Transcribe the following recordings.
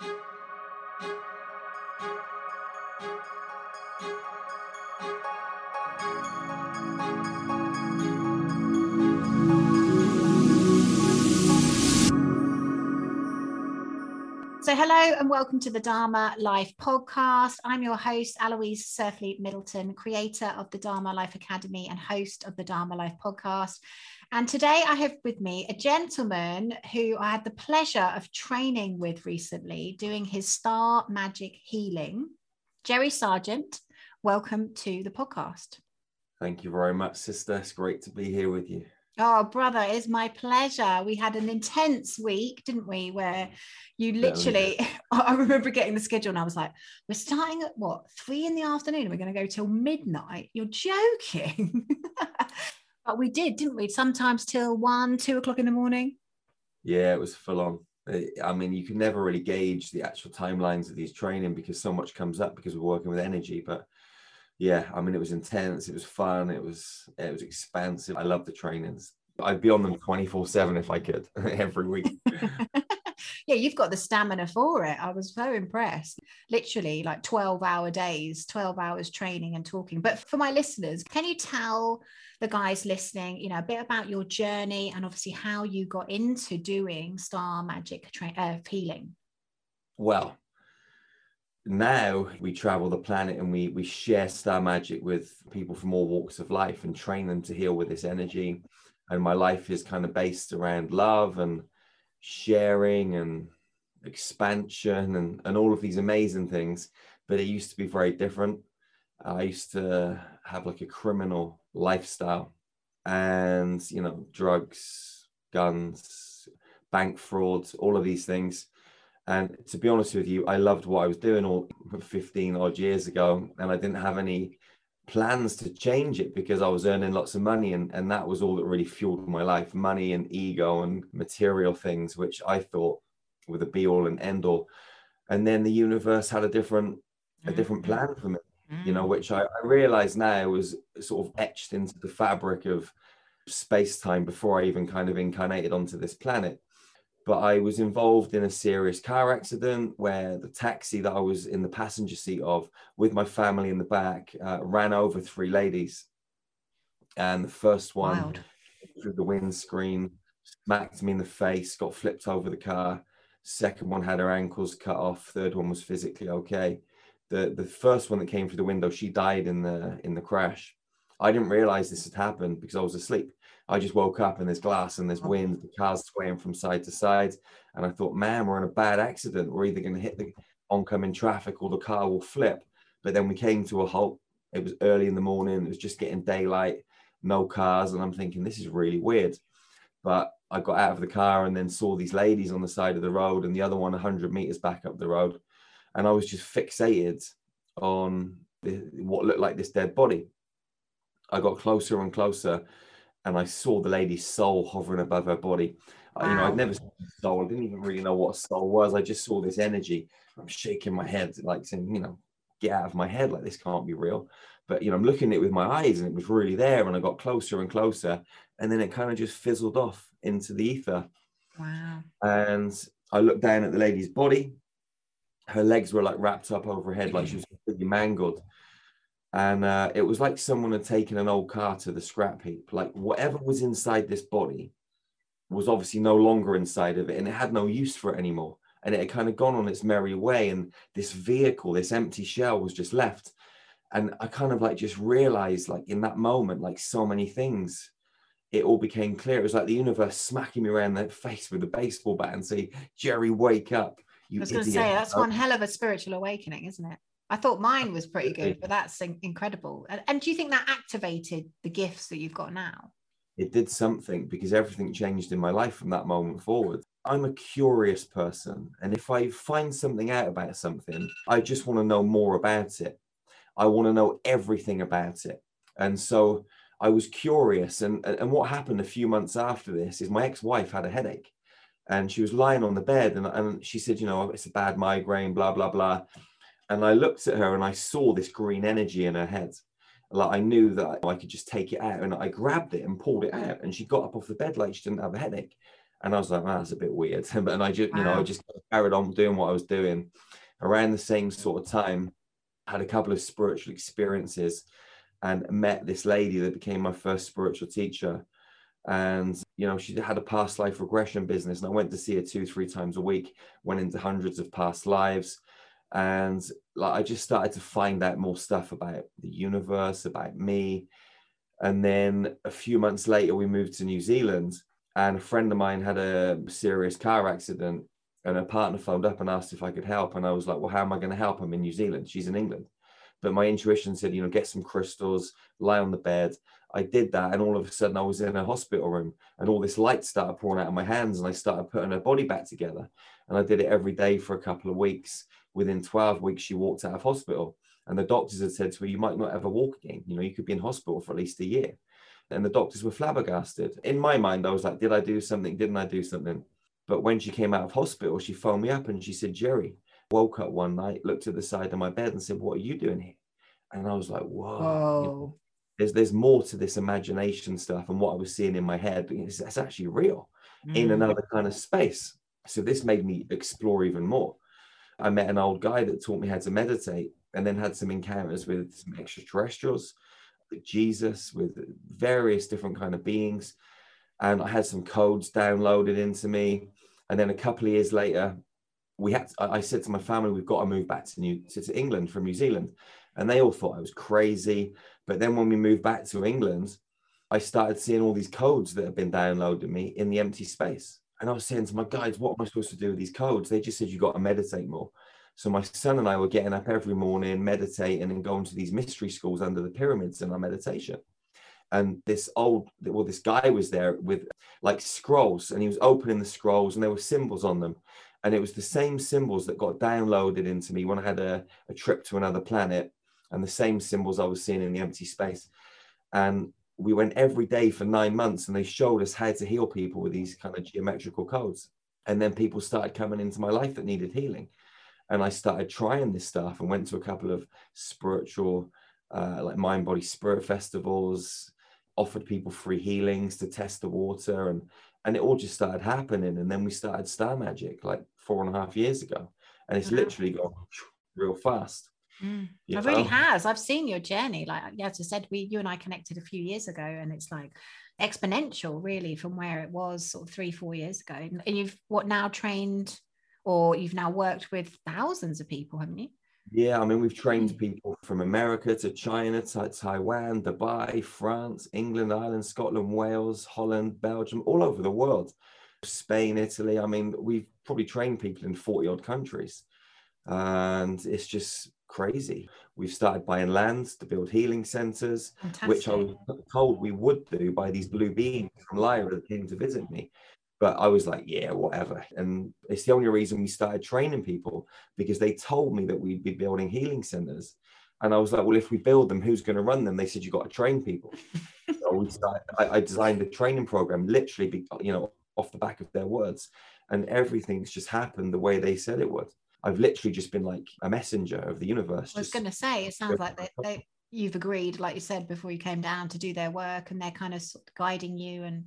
thank you So, hello and welcome to the Dharma Life podcast. I'm your host, Aloise Surfleet Middleton, creator of the Dharma Life Academy and host of the Dharma Life podcast. And today I have with me a gentleman who I had the pleasure of training with recently, doing his star magic healing. Jerry Sargeant, welcome to the podcast. Thank you very much, sister. It's great to be here with you. Oh, brother, it's my pleasure. We had an intense week, didn't we? Where you literally, I remember getting the schedule and I was like, we're starting at what, three in the afternoon we're going to go till midnight. You're joking. but we did, didn't we? Sometimes till one, two o'clock in the morning. Yeah, it was full on. I mean, you can never really gauge the actual timelines of these training because so much comes up because we're working with energy. But yeah, I mean, it was intense. It was fun. It was it was expansive. I love the trainings. I'd be on them twenty four seven if I could every week. yeah, you've got the stamina for it. I was so impressed. Literally, like twelve hour days, twelve hours training and talking. But for my listeners, can you tell the guys listening, you know, a bit about your journey and obviously how you got into doing star magic tra- uh, healing? Well, now we travel the planet and we we share star magic with people from all walks of life and train them to heal with this energy. And my life is kind of based around love and sharing and expansion and, and all of these amazing things but it used to be very different. I used to have like a criminal lifestyle and you know drugs guns bank frauds all of these things and to be honest with you, I loved what I was doing all 15 odd years ago, and I didn't have any plans to change it because I was earning lots of money, and, and that was all that really fueled my life money and ego and material things, which I thought were the be all and end all. And then the universe had a different a different mm-hmm. plan for me, you know, mm. which I, I realize now was sort of etched into the fabric of space time before I even kind of incarnated onto this planet but I was involved in a serious car accident where the taxi that I was in the passenger seat of with my family in the back uh, ran over three ladies. And the first one Wild. through the windscreen smacked me in the face, got flipped over the car. Second one had her ankles cut off. Third one was physically okay. The the first one that came through the window, she died in the in the crash. I didn't realize this had happened because I was asleep. I just woke up and there's glass and there's oh. wind, the car's swaying from side to side. And I thought, man, we're in a bad accident. We're either going to hit the oncoming traffic or the car will flip. But then we came to a halt. It was early in the morning. It was just getting daylight, no cars. And I'm thinking, this is really weird. But I got out of the car and then saw these ladies on the side of the road and the other one 100 meters back up the road. And I was just fixated on the, what looked like this dead body. I got closer and closer and I saw the lady's soul hovering above her body. Wow. You know, I'd never seen a soul. I didn't even really know what a soul was. I just saw this energy. I'm shaking my head, like saying, you know, get out of my head. Like this can't be real. But you know, I'm looking at it with my eyes, and it was really there. And I got closer and closer, and then it kind of just fizzled off into the ether. Wow. And I looked down at the lady's body. Her legs were like wrapped up over her head, like she was completely mangled and uh, it was like someone had taken an old car to the scrap heap. Like whatever was inside this body was obviously no longer inside of it and it had no use for it anymore. And it had kind of gone on its merry way and this vehicle this empty shell was just left. And i kind of like just realized like in that moment like so many things it all became clear. It was like the universe smacking me around the face with a baseball bat and say jerry wake up you i was going to say that's one hell of a spiritual awakening isn't it I thought mine was pretty good, but that's incredible. And, and, do you think that activated the gifts that you've got now? It did something because everything changed in my life from that moment forward. I'm a curious person. And if I find something out about something, I just want to know more about it. I want to know everything about it. And so I was curious. And, and what happened a few months after this is my ex wife had a headache and she was lying on the bed and, and she said, you know, it's a bad migraine, blah, blah, blah and I looked at her and I saw this green energy in her head. Like I knew that I could just take it out, and I grabbed it and pulled it out. And she got up off the bed like she didn't have a headache. And I was like, that's a bit weird. and I just, wow. you know, I just carried on doing what I was doing. Around the same sort of time, had a couple of spiritual experiences and met this lady that became my first spiritual teacher. And, you know, she had a past life regression business. And I went to see her two, three times a week, went into hundreds of past lives. And like I just started to find out more stuff about the universe, about me. And then a few months later, we moved to New Zealand. And a friend of mine had a serious car accident. And her partner phoned up and asked if I could help. And I was like, well, how am I going to help? I'm in New Zealand. She's in England. But my intuition said, you know, get some crystals, lie on the bed. I did that, and all of a sudden I was in a hospital room, and all this light started pouring out of my hands, and I started putting her body back together. And I did it every day for a couple of weeks. Within 12 weeks, she walked out of hospital, and the doctors had said to her, "You might not ever walk again. You know, you could be in hospital for at least a year." And the doctors were flabbergasted. In my mind, I was like, "Did I do something? Didn't I do something?" But when she came out of hospital, she phoned me up and she said, "Jerry, woke up one night, looked at the side of my bed, and said, "What are you doing here?" And I was like, "Whoa." Whoa. there's there's more to this imagination stuff and what I was seeing in my head. It's, it's actually real mm. in another kind of space. So this made me explore even more. I met an old guy that taught me how to meditate, and then had some encounters with some extraterrestrials, with Jesus, with various different kind of beings, and I had some codes downloaded into me. And then a couple of years later, we had. To, I said to my family, "We've got to move back to New to, to England from New Zealand," and they all thought I was crazy. But then when we moved back to England, I started seeing all these codes that had been downloaded me in the empty space. And I was saying to my guides, what am I supposed to do with these codes? They just said you got to meditate more. So my son and I were getting up every morning, meditating and going to these mystery schools under the pyramids in our meditation. And this old, well, this guy was there with like scrolls, and he was opening the scrolls, and there were symbols on them. And it was the same symbols that got downloaded into me when I had a, a trip to another planet and the same symbols I was seeing in the empty space. And we went every day for nine months and they showed us how to heal people with these kind of geometrical codes. And then people started coming into my life that needed healing. And I started trying this stuff and went to a couple of spiritual, uh, like mind body spirit festivals, offered people free healings to test the water. And, and it all just started happening. And then we started Star Magic like four and a half years ago. And it's literally gone real fast. Mm. It really has. I've seen your journey. Like as I said, we you and I connected a few years ago, and it's like exponential, really, from where it was sort of three, four years ago. And you've what now trained, or you've now worked with thousands of people, haven't you? Yeah, I mean, we've trained mm. people from America to China to Taiwan, Dubai, France, England, Ireland, Scotland, Wales, Holland, Belgium, all over the world. Spain, Italy. I mean, we've probably trained people in 40 odd countries. And it's just crazy. We've started buying lands to build healing centers, Fantastic. which I was told we would do by these blue beings from Lyra that came to visit me. But I was like, yeah, whatever. And it's the only reason we started training people because they told me that we'd be building healing centers. And I was like, well, if we build them, who's going to run them? They said, you've got to train people. so we started, I, I designed a training program, literally, you know, off the back of their words. And everything's just happened the way they said it would. I've literally just been like a messenger of the universe. I was going to say, it sounds like they, they, you've agreed, like you said before you came down, to do their work, and they're kind of guiding you. And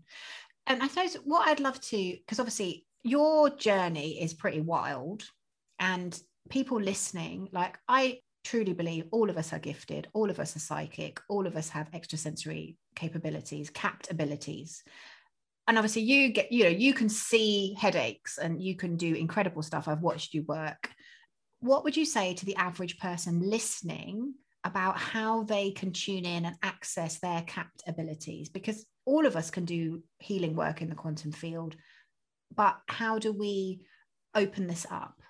and I suppose what I'd love to, because obviously your journey is pretty wild, and people listening, like I truly believe all of us are gifted, all of us are psychic, all of us have extrasensory capabilities, capped abilities and obviously you get you know you can see headaches and you can do incredible stuff. I've watched you work. What would you say to the average person listening about how they can tune in and access their capped abilities? Because all of us can do healing work in the quantum field but how do we open this up?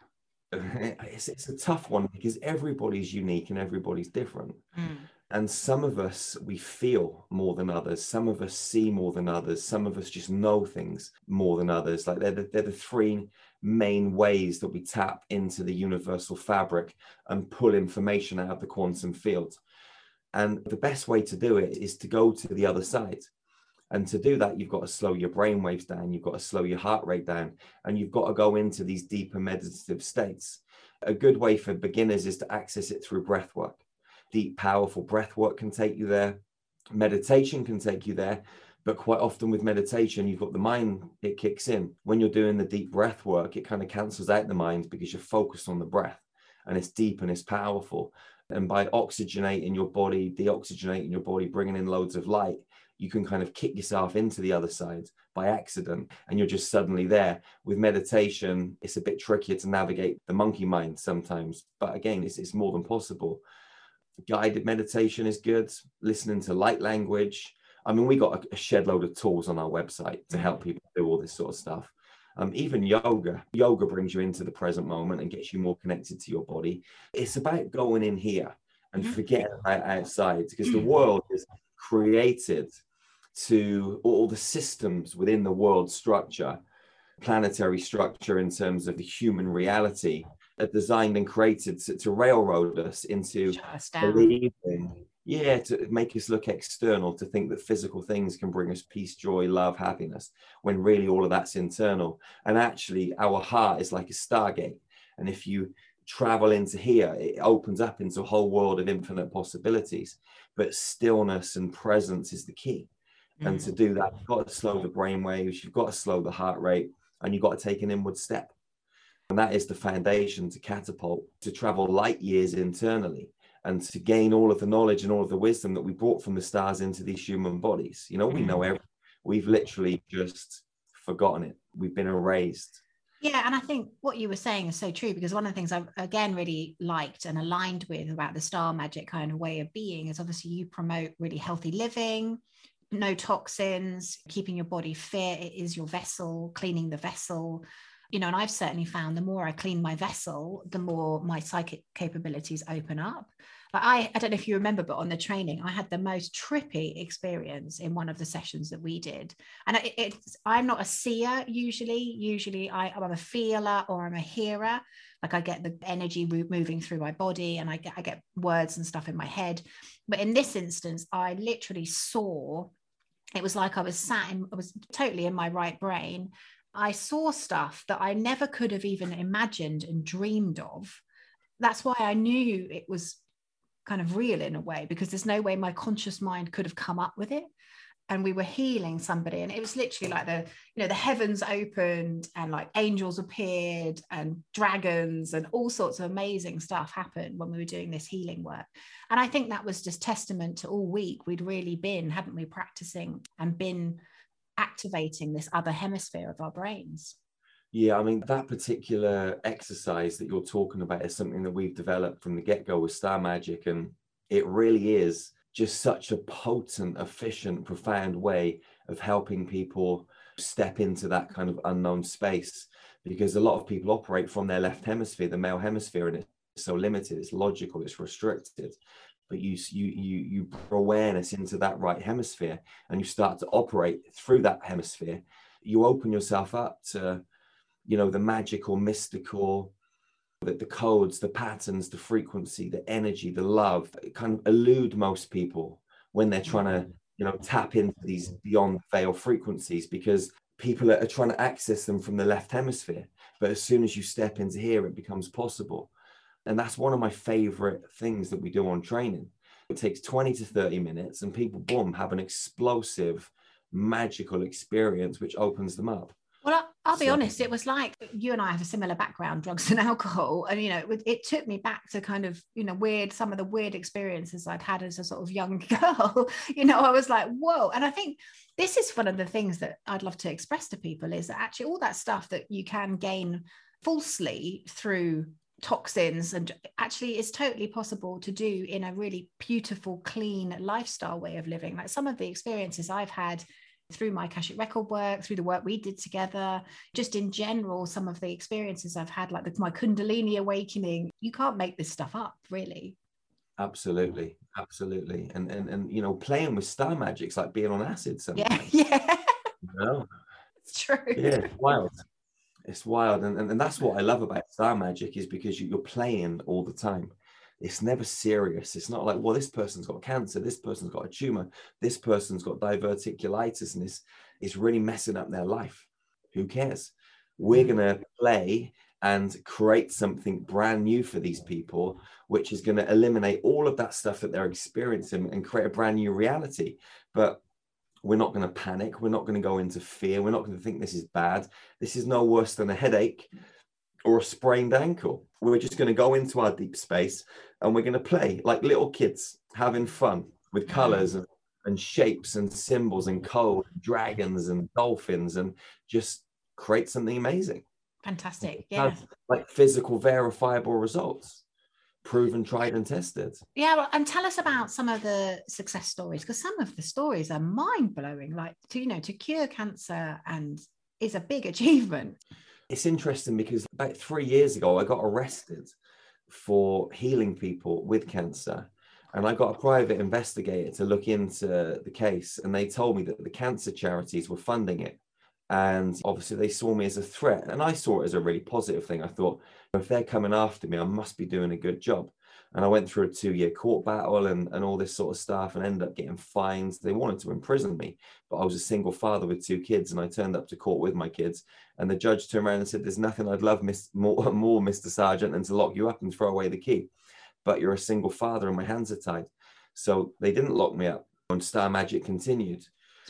It's, it's a tough one because everybody's unique and everybody's different. Mm. And some of us, we feel more than others. Some of us see more than others. Some of us just know things more than others. Like they're the, they're the three main ways that we tap into the universal fabric and pull information out of the quantum field. And the best way to do it is to go to the other side. And to do that, you've got to slow your brain waves down, you've got to slow your heart rate down, and you've got to go into these deeper meditative states. A good way for beginners is to access it through breath work deep, powerful breath work can take you there. Meditation can take you there. But quite often with meditation, you've got the mind, it kicks in. When you're doing the deep breath work, it kind of cancels out the mind because you're focused on the breath and it's deep and it's powerful. And by oxygenating your body, deoxygenating your body, bringing in loads of light, you can kind of kick yourself into the other side by accident and you're just suddenly there. With meditation, it's a bit trickier to navigate the monkey mind sometimes, but again, it's, it's more than possible. Guided meditation is good, listening to light language. I mean, we got a, shed load of tools on our website to help mm. people do all this sort of stuff. Um, even yoga, yoga brings you into the present moment and gets you more connected to your body. It's about going in here and mm-hmm. forgetting about outside because the world is created to all the systems within the world structure, planetary structure in terms of the human reality, designed and created to, to railroad us into believing, yeah, to make us look external, to think that physical things can bring us peace, joy, love, happiness, when really all of that's internal. And actually, our heart is like a stargate. And if you travel into here, it opens up into a whole world of infinite possibilities. But stillness and presence is the key. And to mm. do that, you've got to slow the brain waves, you've got to slow the heart rate, and you've got to take an inward step. And that is the foundation to catapult, to travel light years internally and to gain all of the knowledge and all of the wisdom that we brought from the stars into these human bodies. You know, we know mm. everything. We've literally just forgotten it. We've been erased. Yeah, and I think what you were saying is so true because one of the things I've again really liked and aligned with about the star magic kind of way of being is obviously you promote really healthy living, no toxins, keeping your body fit. It is your vessel, cleaning the vessel. You know, and I've certainly found the more I clean my vessel, the more my psychic capabilities open up. I, I don't know if you remember, but on the training, I had the most trippy experience in one of the sessions that we did. And it, it's, I'm not a seer usually. Usually I, I'm a feeler or I'm a hearer. Like I get the energy moving through my body and I get, I get words and stuff in my head. But in this instance, I literally saw it was like I was sat in, I was totally in my right brain. I saw stuff that I never could have even imagined and dreamed of. That's why I knew it was kind of real in a way, because there's no way my conscious mind could have come up with it and we were healing somebody and it was literally like the you know the heavens opened and like angels appeared and dragons and all sorts of amazing stuff happened when we were doing this healing work and i think that was just testament to all week we'd really been hadn't we practicing and been activating this other hemisphere of our brains yeah, I mean, that particular exercise that you're talking about is something that we've developed from the get go with Star Magic. And it really is just such a potent, efficient, profound way of helping people step into that kind of unknown space. Because a lot of people operate from their left hemisphere, the male hemisphere, and it's so limited, it's logical, it's restricted. But you you you you bring awareness into that right hemisphere, and you start to operate through that hemisphere. You open yourself up to, you know, the magical, mystical, that the codes, the patterns, the frequency, the energy, the love kind of elude most people when they're trying to, mm-hmm. you know, tap into these beyond veil frequencies because people are trying to access them from the left hemisphere. But as soon as you step into here, it becomes possible. And that's one of my favorite things that we do on training. It takes 20 to 30 minutes, and people, boom, have an explosive, magical experience which opens them up. Well, I'll be so, honest, it was like you and I have a similar background, drugs and alcohol. And, you know, it, it, took me back to kind of, you know, weird, some of the weird experiences I'd had as a sort of young girl. you know, I was like, whoa. And I think this is one of the things that I'd love to express to people is that actually all that stuff that you can gain falsely through toxins and actually it's totally possible to do in a really beautiful clean lifestyle way of living like some of the experiences i've had through my Akashic record work, through the work we did together, just in general, some of the experiences I've had, like the, my Kundalini awakening, you can't make this stuff up, really. Absolutely, absolutely, and and and you know, playing with star magic's like being on acid. Sometimes. Yeah, yeah. You know? It's true. Yeah, wild. It's wild, and, and and that's what I love about star magic is because you, you're playing all the time it's never serious. It's not like, well, this person's got cancer, this person's got a tumor, this person's got diverticulitis, and it's, it's really messing up their life. Who cares? We're mm. going to play and create something brand new for these people, which is going to eliminate all of that stuff that they're experiencing and create a brand new reality. But we're not going to panic. We're not going to go into fear. We're not going to think this is bad. This is no worse than a headache or a sprained ankle. We're just going to go into our deep space and we're going to play like little kids having fun with colors and, and shapes and symbols and code, dragons and dolphins, and just create something amazing. Fantastic. Yeah. Like physical, verifiable results proven, tried, and tested. Yeah, well, and tell us about some of the success stories because some of the stories are mind blowing. Like to you know to cure cancer and is a big achievement. It's interesting because about three years ago I got arrested for healing people with cancer. And I got a private investigator to look into the case, and they told me that the cancer charities were funding it. And obviously, they saw me as a threat. And I saw it as a really positive thing. I thought, if they're coming after me, I must be doing a good job. And I went through a two year court battle and, and all this sort of stuff and ended up getting fines. They wanted to imprison me, but I was a single father with two kids. And I turned up to court with my kids. And the judge turned around and said, There's nothing I'd love miss, more, more, Mr. Sargeant, than to lock you up and throw away the key. But you're a single father and my hands are tied. So they didn't lock me up. And Star Magic continued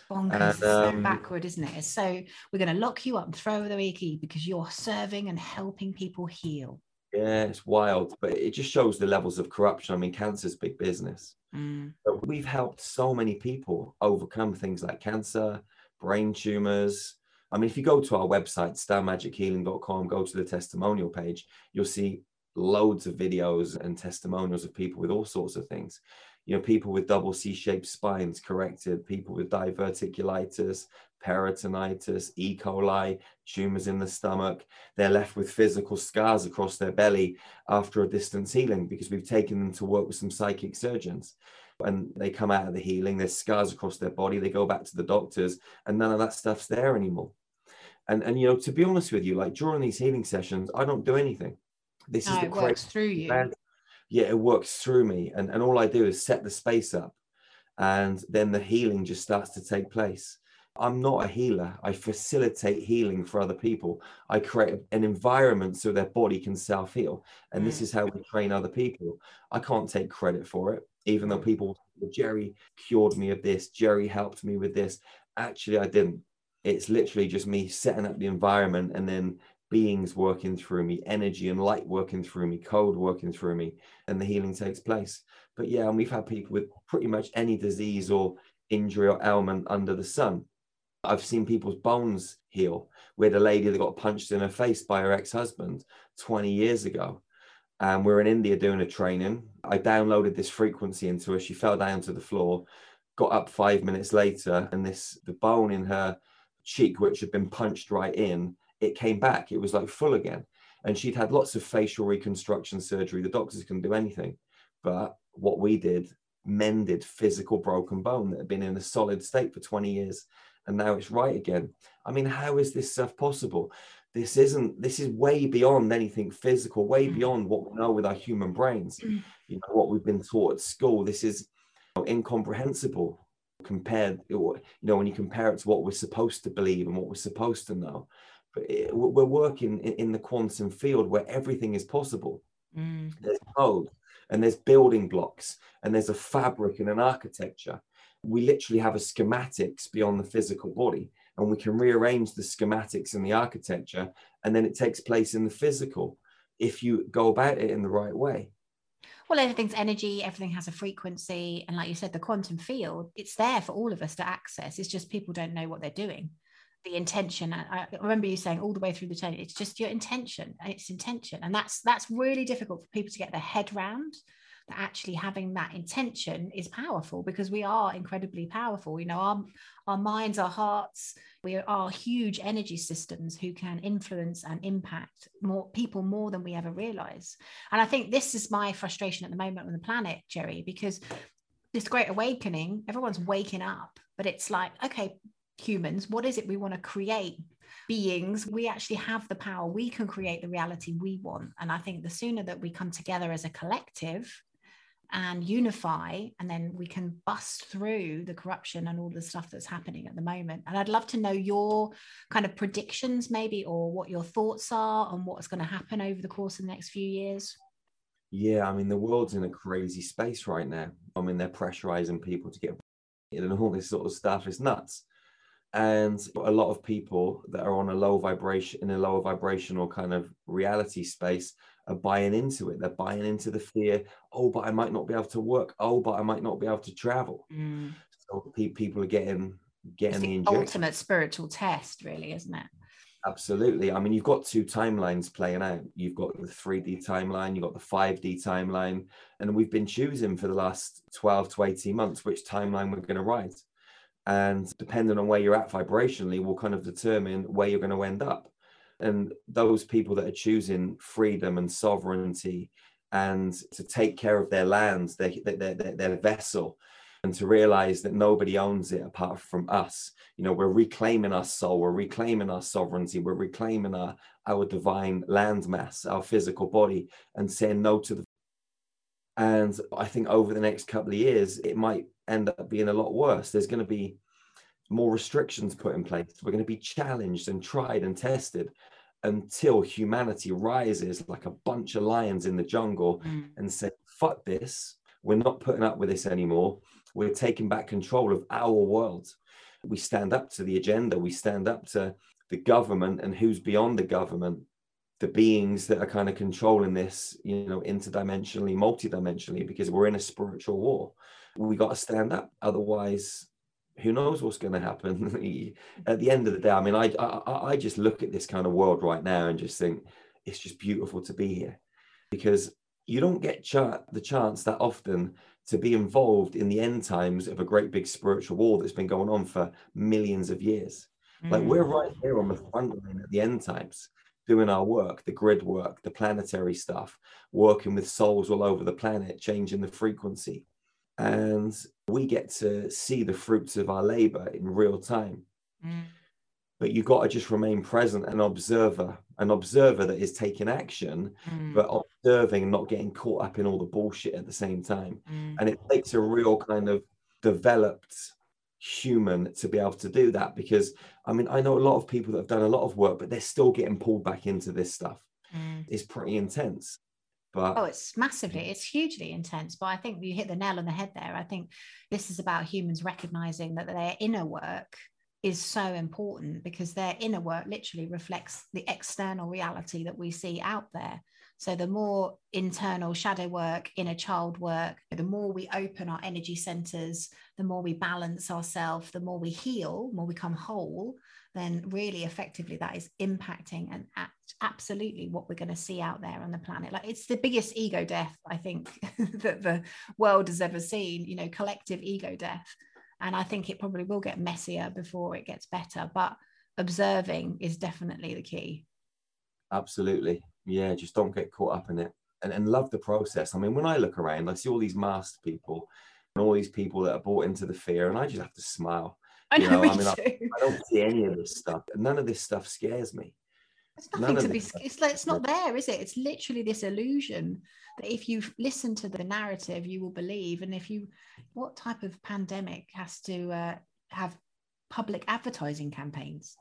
bonkers. And, um, so backward, isn't it? So we're going to lock you up and throw the key because you're serving and helping people heal. Yeah, it's wild, but it just shows the levels of corruption. I mean, cancer's big business. Mm. But we've helped so many people overcome things like cancer, brain tumors. I mean, if you go to our website, starmagichealing.com, go to the testimonial page, you'll see loads of videos and testimonials of people with all sorts of things you know, people with double C-shaped spines corrected, people with diverticulitis, peritonitis, E. coli, tumors in the stomach. They're left with physical scars across their belly after a distance healing because we've taken them to work with some psychic surgeons. And they come out of the healing, there's scars across their body, they go back to the doctors, and none of that stuff's there anymore. And and you know, to be honest with you, like during these healing sessions, I don't do anything. This no, is the it works through you yeah, it works through me. And, and all I do is set the space up and then the healing just starts to take place. I'm not a healer. I facilitate healing for other people. I create an environment so their body can self heal. And mm. this is how we train other people. I can't take credit for it, even though people, Jerry cured me of this, Jerry helped me with this. Actually, I didn't. It's literally just me setting up the environment and then beings working through me, energy and light working through me, cold working through me, and the healing takes place. But yeah, and we've had people with pretty much any disease or injury or ailment under the sun. I've seen people's bones heal. We had a lady that got punched in her face by her ex husband 20 years ago. And we we're in India doing a training. I downloaded this frequency into her. She fell down to the floor, got up five minutes later, and this the bone in her cheek, which had been punched right in, it came back. It was like full again. And she'd had lots of facial reconstruction surgery. The doctors couldn't do anything. But what we did mended physical broken bone that had been in a solid state for 20 years. And now it's right again. I mean, how is this stuff possible? This isn't, this is way beyond anything physical, way mm. beyond what we know with our human brains. Mm. You know, what we've been taught at school. This is you know, incomprehensible compared, you know, when you compare it to what we're supposed to believe and what we're supposed to know we're working in, in, the quantum field where everything is possible. Mm. There's code and there's building blocks and there's a fabric and an architecture. We literally have a schematics beyond the physical body and we can rearrange the schematics and the architecture and then it takes place in the physical if you go about it in the right way well everything's energy everything has a frequency and like you said the quantum field it's there for all of us to access it's just people don't know what they're doing the intention. I, remember you saying all the way through the training it's just your intention it's intention. And that's that's really difficult for people to get their head round that actually having that intention is powerful because we are incredibly powerful. You know our our minds our hearts we are huge energy systems who can influence and impact more people more than we ever realize. And i think this is my frustration at the moment on the planet jerry because this great awakening everyone's waking up but it's like okay humans what is it we want to create? Beings we actually have the power we can create the reality we want. And i think the sooner that we come together as a collective and unify and then we can bust through the corruption and all the stuff that's happening at the moment. And i'd love to know your kind of predictions maybe or what your thoughts are on what's going to happen over the course of the next few years. Yeah i mean the world's in a crazy space right now. I mean they're pressurizing people to get and all this sort of stuff. Is nuts. And a lot of people that are on a low vibration, in a lower vibrational kind of reality space, are buying into it. They're buying into the fear. Oh, but I might not be able to work. Oh, but I might not be able to travel. Mm. So people are getting getting the, the ultimate spiritual test, really, isn't it? Absolutely. I mean, you've got two timelines playing out. You've got the 3D timeline, you've got the 5D timeline, and we've been choosing for the last 12 to 18 months which timeline we're going to ride. And depending on where you're at vibrationally, will kind of determine where you're going to end up. And those people that are choosing freedom and sovereignty and to take care of their lands, their, their, their, their vessel, and to realize that nobody owns it apart from us. You know, we're reclaiming our soul, we're reclaiming our sovereignty, we're reclaiming our, our divine landmass, our physical body, and saying no to the. And I think over the next couple of years, it might end up being a lot worse. There's going to be more restrictions put in place. We're going to be challenged and tried and tested until humanity rises like a bunch of lions in the jungle mm. and say, fuck this. We're not putting up with this anymore. We're taking back control of our world. We stand up to the agenda. We stand up to the government and who's beyond the government, the beings that are kind of controlling this, you know, interdimensionally, multidimensionally, because we're in a spiritual war. We got to stand up. Otherwise, who knows what's going to happen at the end of the day i mean I, I i just look at this kind of world right now and just think it's just beautiful to be here because you don't get ch- the chance that often to be involved in the end times of a great big spiritual war that's been going on for millions of years. Mm. Like we're right here on the front line at the end times, doing our work, the grid work, the planetary stuff, working with souls all over the planet, changing the frequency. And we get to see the fruits of our labor in real time. Mm but you've got to just remain present and observer an observer that is taking action mm. but observing and not getting caught up in all the bullshit at the same time mm. and it takes a real kind of developed human to be able to do that because i mean i know a lot of people that have done a lot of work but they're still getting pulled back into this stuff mm. it's pretty intense but oh it's massively it's hugely intense but i think you hit the nail on the head there i think this is about humans recognizing that their inner work is so important because their inner work literally reflects the external reality that we see out there. So, the more internal shadow work, inner child work, the more we open our energy centers, the more we balance ourselves, the more we heal, more we become whole, then really effectively that is impacting and absolutely what we're going to see out there on the planet. Like it's the biggest ego death, I think, that the world has ever seen, you know, collective ego death and I think it probably will get messier before it gets better. But observing is definitely the key. Absolutely. Yeah, just don't get caught up in it and, and love the process. I mean, when I look around, I see all these masked people and all these people that are bought into the fear, and I just have to smile. I know, you know I mean, I, I, don't see any of this stuff. None of this stuff scares me. It's nothing to be. It's like it's not there, is it? It's literally this illusion that if you listen to the narrative, you will believe. And if you, what type of pandemic has to uh, have public advertising campaigns?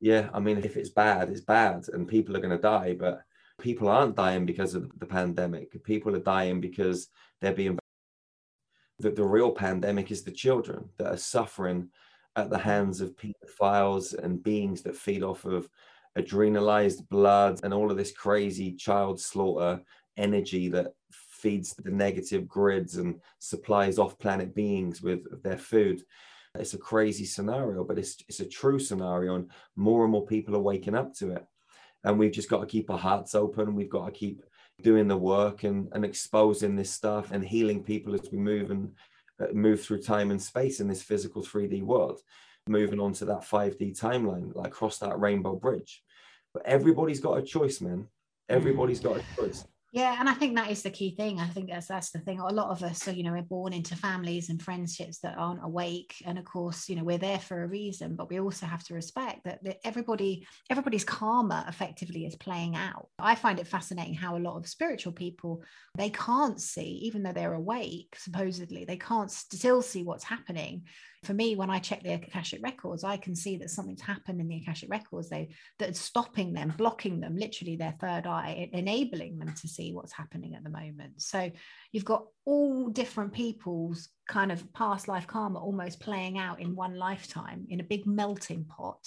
Yeah, I mean, if it's bad, it's bad, and people are going to die. But people aren't dying because of the pandemic. People are dying because they're being. The, the real pandemic is the children that are suffering at the hands of pedophiles and beings that feed off of adrenalized blood and all of this crazy child slaughter energy that feeds the negative grids and supplies off-planet beings with their food. It's a crazy scenario, but it's it's a true scenario, and more and more people are waking up to it. And we've just got to keep our hearts open. We've got to keep doing the work and, and exposing this stuff and healing people as we move and uh, move through time and space in this physical 3D world, moving on to that 5D timeline, like cross that rainbow bridge. But everybody's got a choice, man. Everybody's got a choice. Yeah, and I think that is the key thing. I think that's that's the thing. A lot of us, so you know, we're born into families and friendships that aren't awake, and of course, you know, we're there for a reason. But we also have to respect that, that everybody, everybody's karma, effectively, is playing out. I find it fascinating how a lot of spiritual people they can't see, even though they're awake, supposedly, they can't still see what's happening For me, when I check the Akashic records, I can see that something's happened in the Akashic records they that's stopping them, blocking them, literally their third eye, enabling them to see what's happening at the moment. So you've got all different people's kind of past life karma almost playing out in one lifetime in a big melting pot.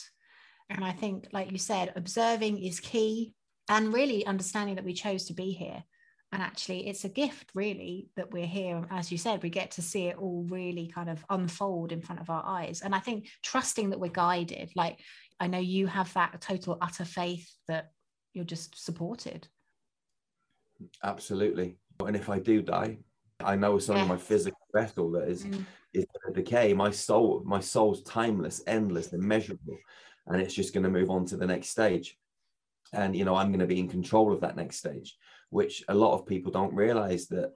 And I think, like you said, observing is key and really understanding that we chose to be here and actually it's a gift really that we're here. As you said we get to see it all really kind of unfold in front of our eyes. And i think trusting that we're guided like i know you have that total utter faith that you're just supported. Absolutely. And if i do die i know it's only yes. my physical vessel that is mm. is going to decay. My soul my soul's timeless endless immeasurable and it's just going to move on to the next stage. And you know i'm going to be in control of that next stage which a lot of people don't realize that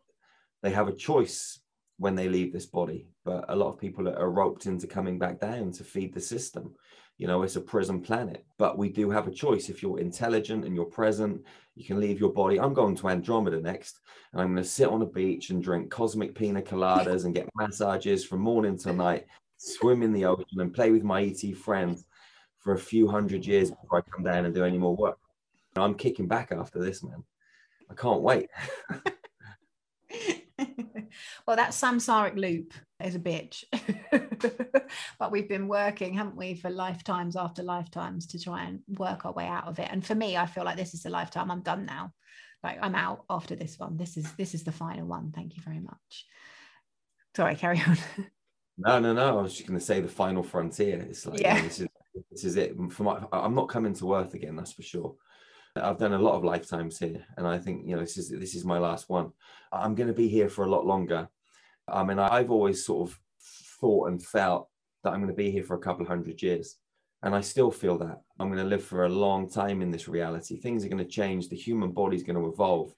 they have a choice when they leave this body but a lot of people are roped into coming back down to feed the system. You know it's a prison planet but we do have a choice. If you're intelligent and you're present you can leave your body. I'm going to andromeda next and i'm going to sit on a beach and drink cosmic pina coladas and get massages from morning till night swim in the ocean and play with my et friends for a few hundred years before i come down and do any more work. I'm kicking back after this man I can't wait. well, that samsaric loop is a bitch. but we've been working, haven't we, for lifetimes after lifetimes to try and work our way out of it. And for me, I feel like this is the lifetime. I'm done now. Like I'm out after this one. This is this is the final one. Thank you very much. Sorry, carry on. no, no, no. I was just going to say the final frontier. It's like yeah. You know, this is this is it. For my, I'm not coming to Earth again. That's for sure. I've done a lot of lifetimes here, and I think you know this is this is my last one. I'm going to be here for a lot longer. I mean, I've always sort of thought and felt that I'm going to be here for a couple of hundred years, and I still feel that I'm going to live for a long time in this reality. Things are going to change. The human body is going to evolve.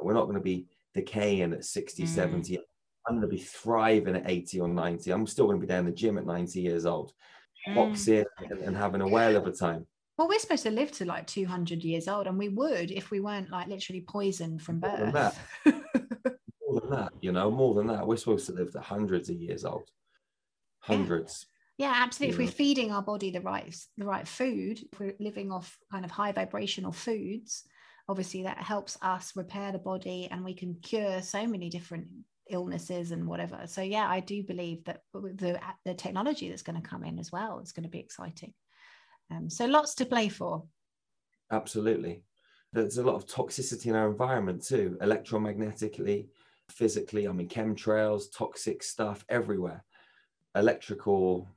We're not going to be decaying at 60, mm. 70. I'm going to be thriving at 80 or 90. I'm still going to be down the gym at 90 years old, mm. boxing and, and having a whale of a time well, we're supposed to live to like 200 years old, and we would if we weren't like literally poisoned from birth. More than that, more than that you know, more than that. We're supposed to live to hundreds of years old. Hundreds. Yeah, yeah absolutely. If we're feeding our body the right the right food, if we're living off kind of high vibrational foods, obviously that helps us repair the body, and we can cure so many different illnesses and whatever. So yeah, I do believe that the the technology that's going to come in as well is going to be exciting. Um, so lots to play for. Absolutely. There's a lot of toxicity in our environment too, electromagnetically, physically. I mean, chemtrails, toxic stuff everywhere, electrical,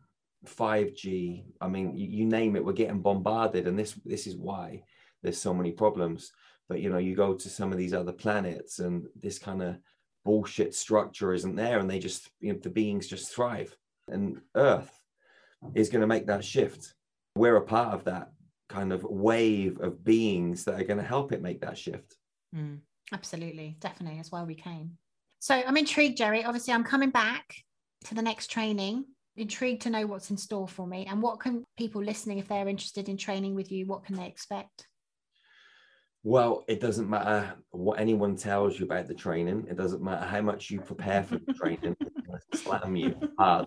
5G. I mean, you, you name it, we're getting bombarded, and this this is why there's so many problems. But you know, you go to some of these other planets, and this kind of bullshit structure isn't there, and they just you know the beings just thrive. And Earth is going to make that shift we're a part of that kind of wave of beings that are going to help it make that shift. Mm, absolutely, definitely. That's why we came. So I'm intrigued, Jerry. Obviously, I'm coming back to the next training. Intrigued to know what's in store for me and what can people listening, if they're interested in training with you, what can they expect? Well, it doesn't matter what anyone tells you about the training. It doesn't matter how much you prepare for the training. slam you hard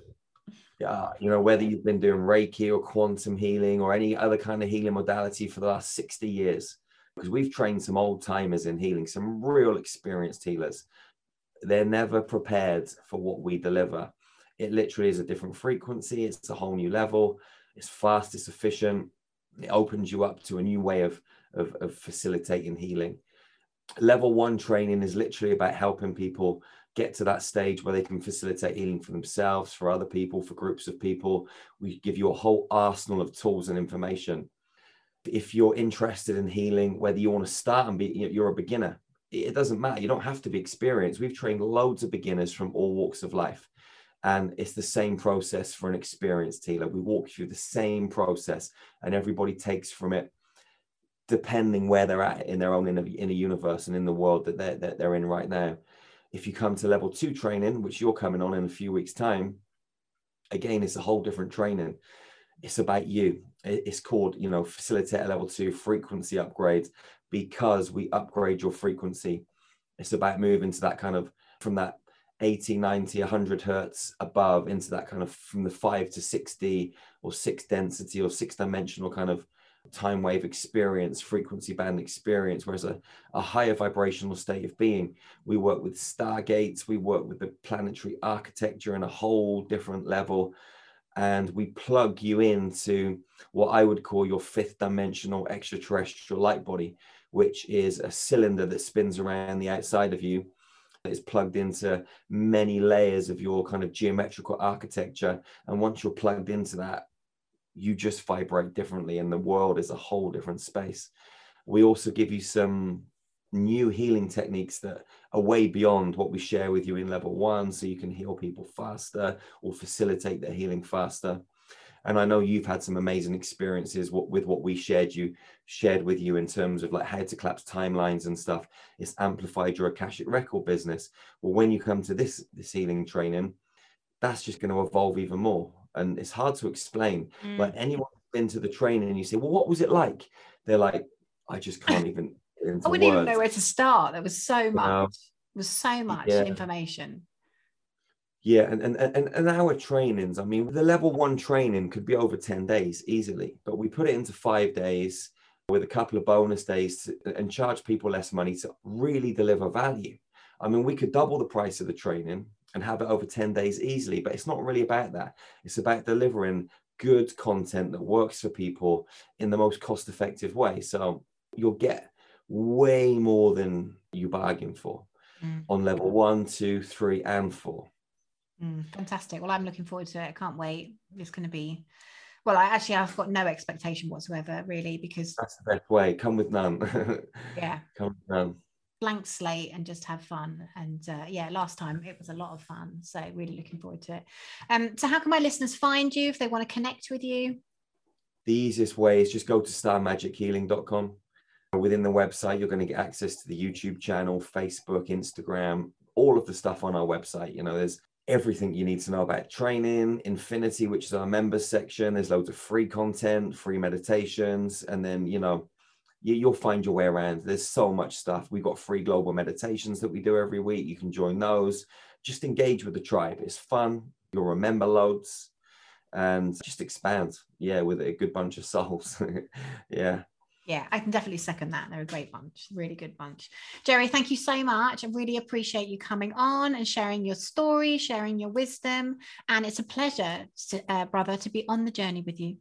uh, you know, whether you've been doing Reiki or quantum healing or any other kind of healing modality for the last 60 years, because we've trained some old timers in healing, some real experienced healers. They're never prepared for what we deliver. It literally is a different frequency, it's a whole new level, it's fast, it's efficient, it opens you up to a new way of, of, of facilitating healing. Level one training is literally about helping people get to that stage where they can facilitate healing for themselves, for other people, for groups of people. We give you a whole arsenal of tools and information. If you're interested in healing, whether you want to start and be, you're a beginner, it doesn't matter. You don't have to be experienced. We've trained loads of beginners from all walks of life. And it's the same process for an experienced healer. We walk through the same process, and everybody takes from it depending where they're at in their own inner, inner universe and in the world that they're, that they're in right now. If you come to level two training, which you're coming on in a few weeks' time, again, it's a whole different training. It's about you. It's called, you know, facilitator level two frequency upgrade because we upgrade your frequency. It's about moving to that kind of from that 80, 90, 100 hertz above into that kind of from the 5 to 60 or 6 density or 6 dimensional kind of time wave experience, frequency band experience, whereas a, a higher vibrational state of being. We work with stargates, we work with the planetary architecture in a whole different level. And we plug you into what I would call your fifth dimensional extraterrestrial light body, which is a cylinder that spins around the outside of you. It's plugged into many layers of your kind of geometrical architecture. And once you're plugged into that, you just vibrate differently and the world is a whole different space. We also give you some new healing techniques that are way beyond what we share with you in level one, so you can heal people faster or facilitate their healing faster. And I know you've had some amazing experiences with what we shared you shared with you in terms of like how to collapse timelines and stuff. It's amplified your Akashic record business. Well, when you come to this this healing training, that's just going to evolve even more and it's hard to explain. Mm. Like anyone been to the training and you say, "Well, what was it like?" They're like, "I just can't even." I wouldn't words. even know where to start. There was so much. There was so much yeah. information. Yeah, and, and and and our trainings. I mean, the level one training could be over ten days easily, but we put it into five days with a couple of bonus days to, and charge people less money to really deliver value. I mean, we could double the price of the training and have it over 10 days easily. But it's not really about that. It's about delivering good content that works for people in the most cost effective way. So you'll get way more than you bargain for mm. on level one, two, three, and four. Mm, fantastic. Well, I'm looking forward to it. I can't wait. It's going to be well, I actually I've got no expectation whatsoever, really, because that's the best way. Come with none. yeah. Come with none blank slate and just have fun. And uh, yeah last time it was a lot of fun so really looking forward to it. Um so how can my listeners find you if they want to connect with you? The easiest way is just go to starmagichealing.com within the website you're going to get access to the youtube channel facebook instagram all of the stuff on our website. You know there's everything you need to know about training infinity which is our members section. There's loads of free content free meditations and then you know you, will find your way around. There's so much stuff. We've got free global meditations that we do every week. You can join those. Just engage with the tribe. It's fun. You'll remember loads and just expand. Yeah, with a good bunch of souls. yeah. Yeah, I can definitely second that. They're a great bunch, really good bunch. Jerry, thank you so much. I really appreciate you coming on and sharing your story, sharing your wisdom. And it's a pleasure, to, uh, brother, to be on the journey with you.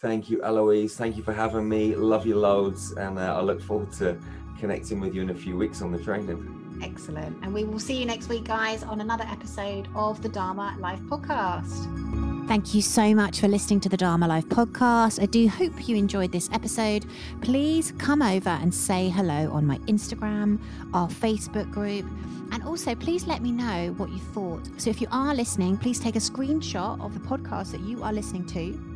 Thank you, Aloise. Thank you for having me. Love you loads. And uh, I look forward to connecting with you in a few weeks on the training. Excellent. And we will see you next week, guys, on another episode of the Dharma Life Podcast. Thank you so much for listening to the Dharma Life podcast. I do hope you enjoyed this episode. Please come over and say hello on my Instagram, our Facebook group, and also please let me know what you thought. So if you are listening, please take a screenshot of the podcast that you are listening to